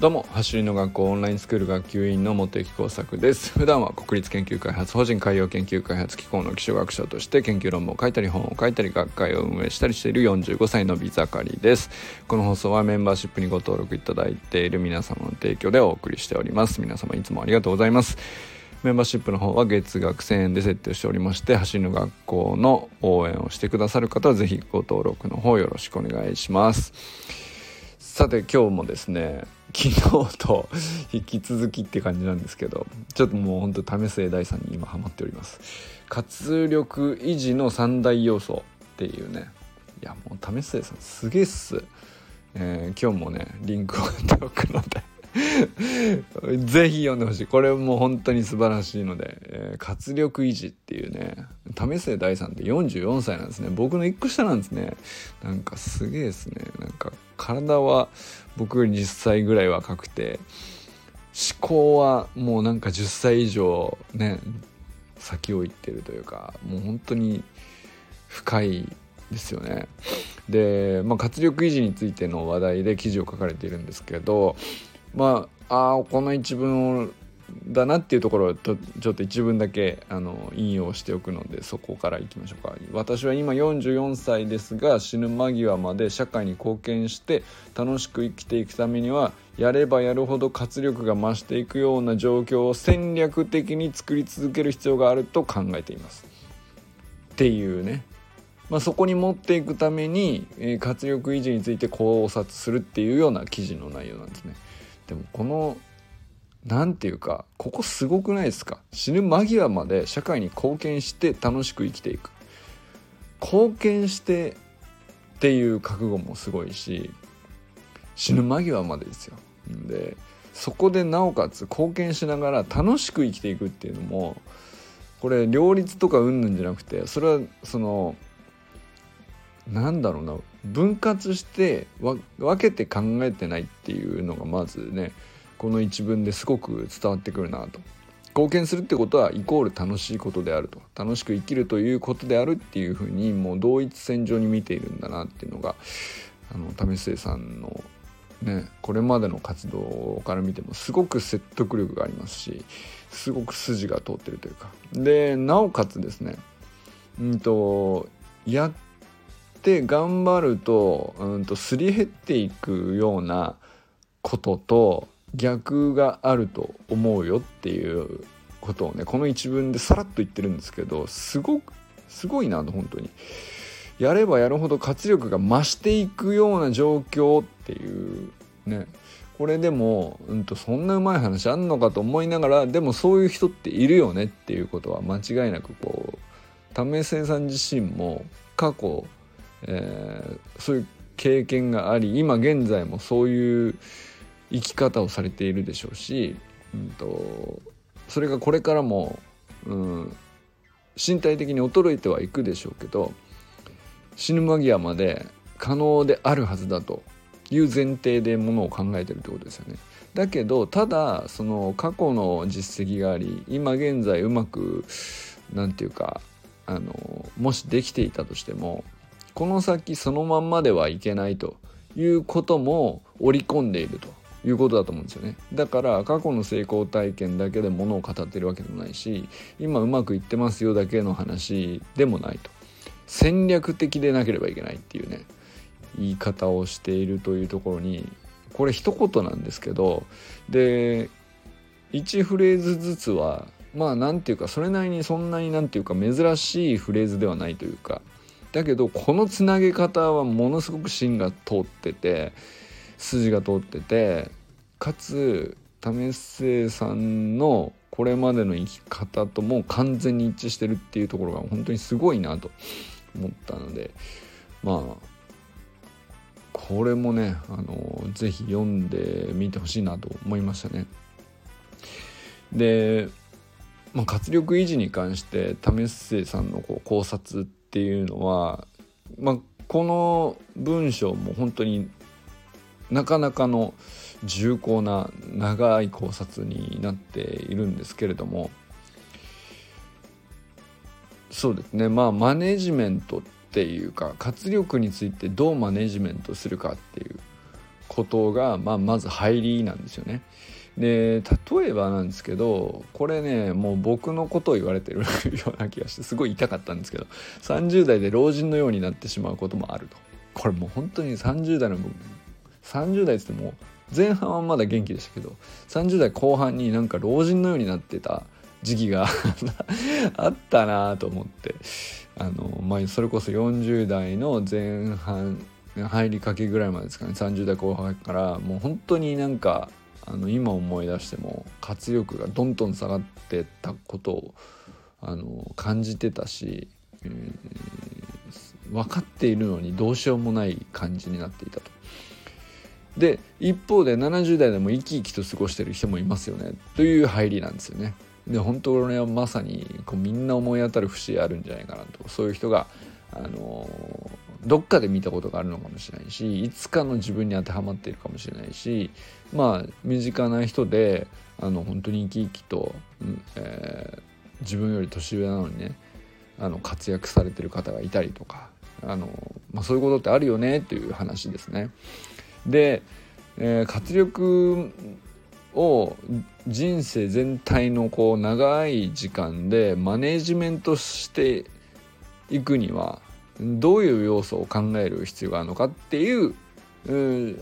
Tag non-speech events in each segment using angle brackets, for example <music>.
どうも走りの学校オンラインスクール学級委員の茂木耕作です。<laughs> 普段は国立研究開発法人海洋研究開発機構の気象学者として研究論文を書いたり本を書いたり学会を運営したりしている45歳のビザカリです。この放送はメンバーシップにご登録いただいている皆様の提供でお送りしております。皆様いつもありがとうございます。メンバーシップの方は月額1000円で設定しておりまして走りの学校の応援をしてくださる方はぜひご登録の方よろしくお願いします。さて今日もですね昨日と引き続きって感じなんですけどちょっともうほんと為末大さんに今ハマっております。活力維持の三大要素っていうねいやもう為末さんすげえっす、えー、今日もねリンクを貼っておくので。<laughs> ぜひ読んでほしい。これもう本当に素晴らしいので、えー、活力維持っていうね為末大さんって44歳なんですね。僕の1個下なんですね。なんかすげえですね。なんか体は僕より10歳ぐらい若くて思考はもうなんか10歳以上ね先を行ってるというかもう本当に深いですよね。で、まあ、活力維持についての話題で記事を書かれているんですけどまああこの一文をだなっていうところをちょっと一文だけあの引用しておくのでそこからいきましょうか。私は今44歳ですが死ぬ間際まで社会に貢献して楽しく生きていくためにはやればやるほど活力が増していくような状況を戦略的に作り続ける必要があると考えています。っていうね。まあ、そこに持っていくために、え活力維持について考察するっていうような記事の内容なんですね。でもこの何て言うかここすごくないですか？死ぬ間際まで社会に貢献して楽しく生きていく。貢献してっていう覚悟もすごいし死ぬ間際までですよ。でそこでなおかつ貢献しながら楽しく生きていくっていうのもこれ両立とかうんぬんじゃなくてそれはそのなんだろうな。分割して分けて考えてないっていうのがまずねこの一文ですごく伝わってくるなと。貢献するってことはイコール楽しいことであると。楽しく生きるということであるっていうふうにもう同一線上に見ているんだなっていうのがあの為末さんのねこれまでの活動から見てもすごく説得力がありますしすごく筋が通ってるというか。でなおかつですねうんとやっって頑張ると,、うんとすり減っていくようなことと逆があると思うよっていうことをねこの一文でさらっと言ってるんですけどすごくすごいなと本当に。やればやるほど活力が増していくような状況っていうねこれでも、うんと、そんなうまい話あんのかと思いながらでもそういう人っているよねっていうことは間違いなくこう為末さん自身も過去えー、そういう経験があり今現在もそういう生き方をされているでしょうし、うんと、それがこれからも、うん、身体的に衰えてはいくでしょうけど死ぬ間際まで可能であるはずだという前提でものを考えてるってことですよね。だけどただその過去の実績があり今現在うまく何て言うかあのもしできていたとしてもこの先そのまんまではいけないということも織り込んでいるということだと思うんですよね。だから過去の成功体験だけでものを語ってるわけでもないし今うまくいってますよだけの話でもないと。戦略的でなければいけないっていうね言い方をしているというところにこれ一言なんですけどで1フレーズずつはまあ何て言うかそれなりにそんなに何て言うか珍しいフレーズではないというかだけどこのつなげ方はものすごく芯が通ってて筋が通っててかつ為末さんのこれまでの生き方とも完全に一致してるっていうところが本当にすごいなと思ったのでまあこれもねあのぜひ読んでみてほしいなと思いましたね。で、まあ、活力維持に関して為末さんのこう考察ってていうのは、まあ、この文章も本当になかなかの重厚な長い考察になっているんですけれどもそうですねまあマネジメントっていうか活力についてどうマネジメントするかっていうことが、まあ、まず入りなんですよね。で例えばなんですけどこれねもう僕のことを言われてる <laughs> ような気がしてすごい痛かったんですけど30代で老人のようになってしまうこともあると。これもう本当に30代の30代っつっても前半はまだ元気でしたけど30代後半になんか老人のようになってた時期が <laughs> あったなと思ってあの、まあ、それこそ40代の前半入りかけぐらいまでですかね30代後半からもう本当になんかあの今思い出しても活力がどんどん下がってたことをあの感じてたし、えー、分かっているのにどうしようもない感じになっていたと。で一方で70代でも生き生きと過ごしてる人もいますよねという入りなんですよね。で本当俺はまさにこうみんな思い当たる節あるんじゃないかなとそういう人が、あのどっかで見たことがあるのかもしれないしいつかの自分に当てはまっているかもしれないしまあ身近な人であの本当に生き生きと、うんえー、自分より年上なのにねあの活躍されてる方がいたりとかあの、まあ、そういうことってあるよねっていう話ですね。で、えー、活力を人生全体のこう長い時間でマネジメントしていくにはどういう要素を考える必要があるのかっていう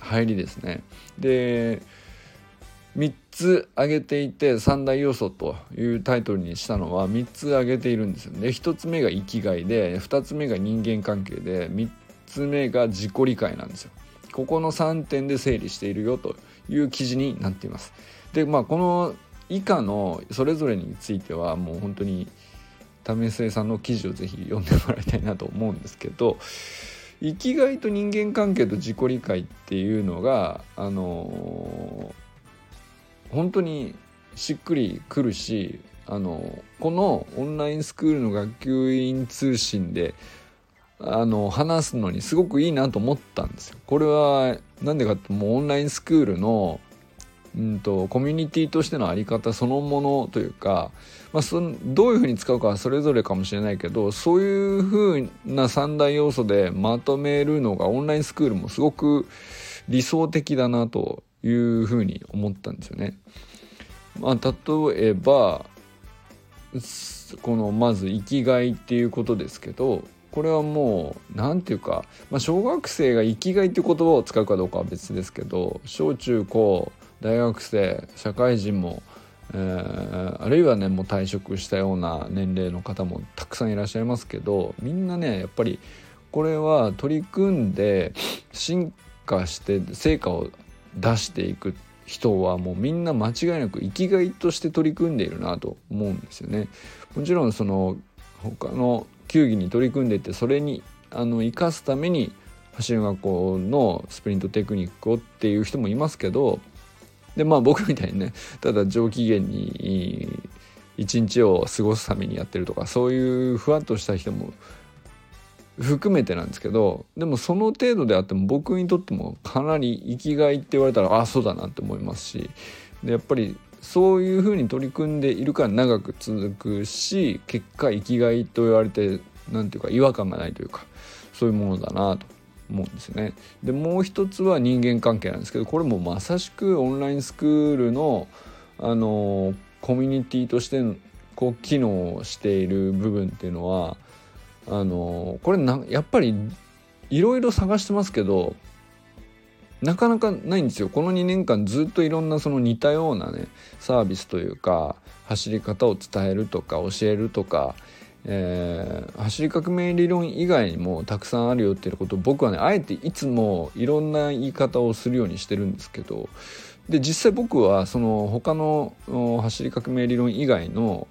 入りですね。で3つ挙げていて三大要素というタイトルにしたのは3つ挙げているんですよね。1つ目が生きがいで2つ目が人間関係で3つ目が自己理解なんですよ。ここの3点で整理しているよという記事になっています。でまあこの以下のそれぞれについてはもう本当に為末さんの記事をぜひ読んでもらいたいなと思うんですけど生きがいと人間関係と自己理解っていうのがあのー、本当にしっくりくるしあのこのオンラインスクールの学級委員通信であの話すのにすごくいいなと思ったんですよ。これは何でかってもうオンラインスクールのうんとコミュニティとしての在り方そのものというか、まあ、そどういうふうに使うかはそれぞれかもしれないけどそういうふうな三大要素でまとめるのがオンラインスクールもすごく理想的だなというふうに思ったんですよね。まあ、例えばこのまず生きがいっていうことですけどこれはもう何て言うか、まあ、小学生が生きがいって言葉を使うかどうかは別ですけど小中高大学生社会人も、えー、あるいはねもう退職したような年齢の方もたくさんいらっしゃいますけどみんなねやっぱりこれは取り組んで進化して成果を出していく人はもうみんな間違いなく生きがいとして取り組んでいるなと思うんですよね。もちろんその他の球技に取り組んでいてそれにあの生かすために走る学校のスプリントテクニックをっていう人もいますけどでまあ僕みたいにね <laughs> ただ上機嫌に一日を過ごすためにやってるとかそういうふわっとした人も含めてなんですけどでもその程度であっても僕にとってもかなり生きがいって言われたらああそうだなって思いますしでやっぱりそういうふうに取り組んでいるから長く続くし結果生きがいと言われて何ていうか違和感がないというかそういうものだなと。思うんですよね。でもう一つは人間関係なんですけどこれもまさしくオンラインスクールのあのコミュニティとしてこう機能している部分っていうのはあのこれなやっぱりいろいろ探してますけどなかなかないんですよこの2年間ずっといろんなその似たようなねサービスというか走り方を伝えるとか教えるとかえー、走り革命理論以外にもたくさんあるよっていうことを僕はねあえていつもいろんな言い方をするようにしてるんですけどで実際僕はその他の走り革命理論以外の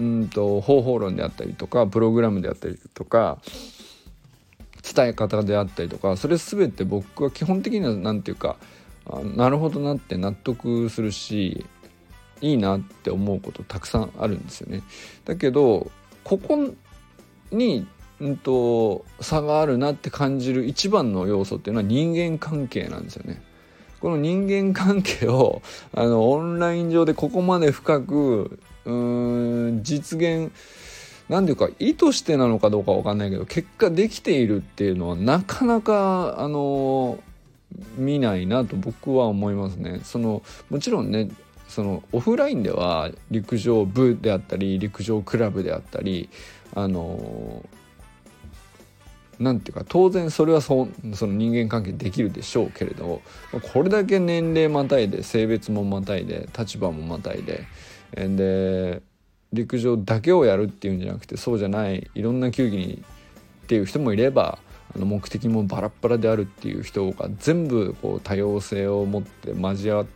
うんと方法論であったりとかプログラムであったりとか伝え方であったりとかそれ全て僕は基本的には何て言うかなるほどなって納得するしいいなって思うことたくさんあるんですよね。だけどここに、うんと、差があるなって感じる一番の要素っていうのは人間関係なんですよね。この人間関係をあのオンライン上でここまで深くうん実現何ていうか意図してなのかどうかわかんないけど結果できているっていうのはなかなかあの見ないなと僕は思いますね。そのもちろんねそのオフラインでは陸上部であったり陸上クラブであったりあのなんていうか当然それはそその人間関係できるでしょうけれどこれだけ年齢またいで性別もまたいで立場もまたいでで陸上だけをやるっていうんじゃなくてそうじゃないいろんな球技にっていう人もいればあの目的もバラッバラであるっていう人が全部こう多様性を持って交わっ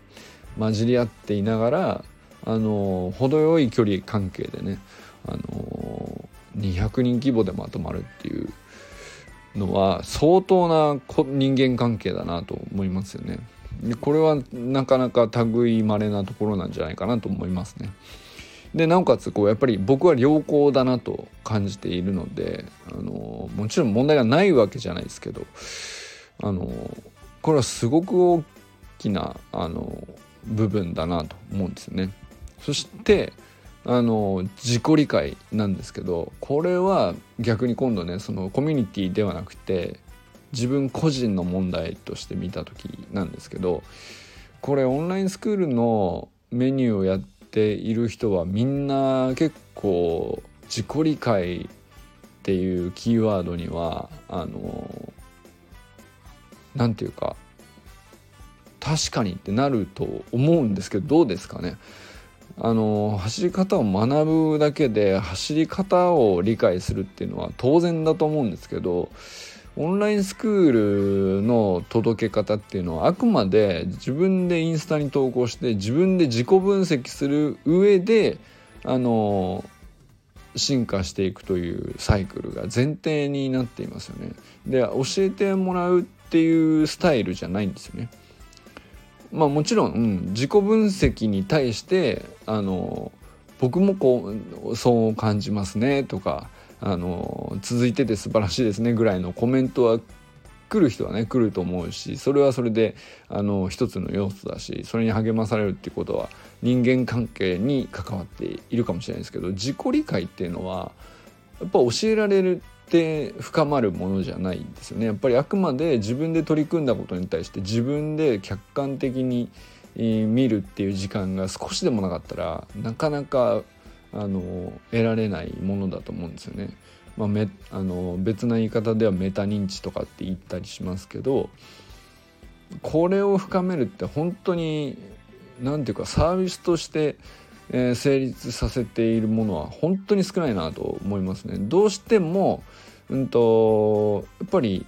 混じり合っていながらあの程よい距離関係でねあの200人規模でまとまるっていうのは相当な人間関係だなと思いますよね。でこれはなかなか類いまれなところなんじゃないかなと思いますね。でなおかつこうやっぱり僕は良好だなと感じているのであのもちろん問題がないわけじゃないですけどあのこれはすごく大きなあの部分だなと思うんですよね。そしてあの自己理解なんですけどこれは逆に今度ねそのコミュニティではなくて自分個人の問題として見た時なんですけどこれオンラインスクールのメニューをやっている人はみんな結構自己理解っていうキーワードにはあの何て言うか確かにってなると思うんですけどどうですかねあの走り方を学ぶだけで走り方を理解するっていうのは当然だと思うんですけどオンラインスクールの届け方っていうのはあくまで自分でインスタに投稿して自分で自己分析する上であの進化していくというサイクルが前提になっていますよね。で教えてもらうっていうスタイルじゃないんですよね。まあもちろん、うん、自己分析に対してあの僕もこうそう感じますねとかあの続いてて素晴らしいですねぐらいのコメントは来る人はね来ると思うしそれはそれであの一つの要素だしそれに励まされるっていうことは人間関係に関わっているかもしれないですけど自己理解っていうのはやっぱ教えられるって深まるものじゃないんですよねやっぱりあくまで自分で取り組んだことに対して自分で客観的に見るっていう時間が少しでもなかったらなかなかあの得られないものだと思うんですよね。まあ、めあの別な言い方ではメタ認知とかって言ったりしますけどこれを深めるって本当に何て言うかサービスとしてえー、成立させているものは本当に少ないなと思いますね。どうしても、うんと、やっぱり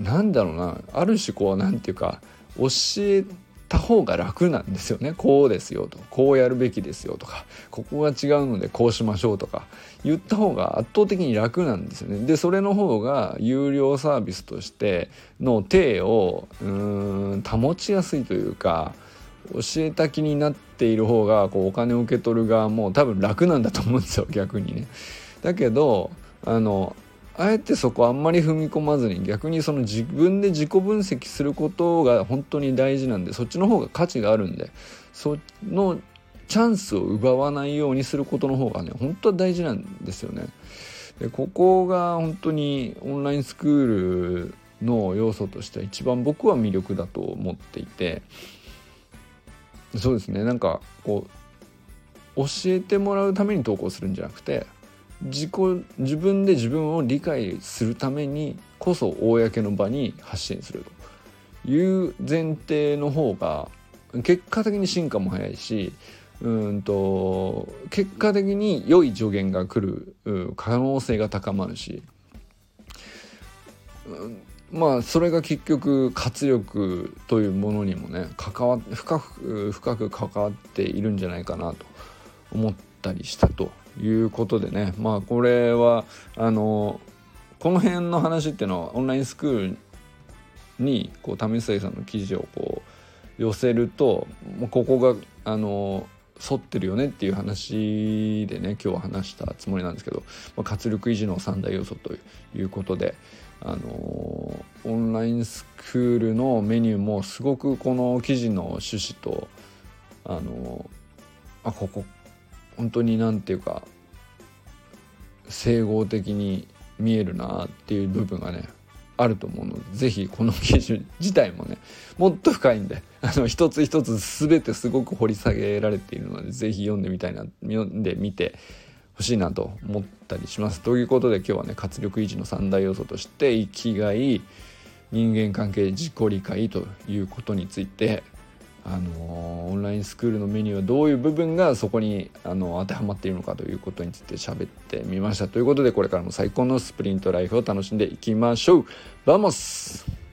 なんだろうな。ある種こうなんていうか教えた方が楽なんですよね。こうですよと。こうやるべきですよとか。ここが違うのでこうしましょうとか。言った方が圧倒的に楽なんですよね。でそれの方が有料サービスとしての体をうん保ちやすいというか教えた気になっている方がこうお金を受け取る側も多分楽なんだと思うんですよ逆にね。だけどあのあえてそこあんまり踏み込まずに逆にその自分で自己分析することが本当に大事なんでそっちの方が価値があるんでそのチャンスを奪わないようにすることの方がね本当は大事なんですよね。でここが本当にオンラインスクールの要素としては一番僕は魅力だと思っていてそうですね。なんかこう教えてもらうために投稿するんじゃなくて自己自分で自分を理解するためにこそ公の場に発信すると。いう前提の方が結果的に進化も早いしうんと結果的に良い助言が来る可能性が高まるし、まあそれが結局活力というものにもね関わ深く深く関わっているんじゃないかなと思ったりしたということでね。まあこれはあのこの辺の話っていうのはオンラインスクールにこう為末さんの記事をこう寄せるとここがあの沿ってるよねっていう話でね今日は話したつもりなんですけど、まあ、活力維持の三大要素ということであのオンラインスクールのメニューもすごくこの記事の趣旨とあのあここ本当に何て言うか整合的に見えるなっていう部分がねあると思うので是非この記事自体もね <laughs> もっと深いんであの一つ一つ全てすごく掘り下げられているので是非読んでみたいな読んでみてほしいなと思ったりします。ということで今日はね活力維持の三大要素として生きがい人間関係自己理解ということについてあのオンラインスクールのメニューはどういう部分がそこにあの当てはまっているのかということについて喋ってみました。ということでこれからも最高のスプリントライフを楽しんでいきましょう。 Vamos。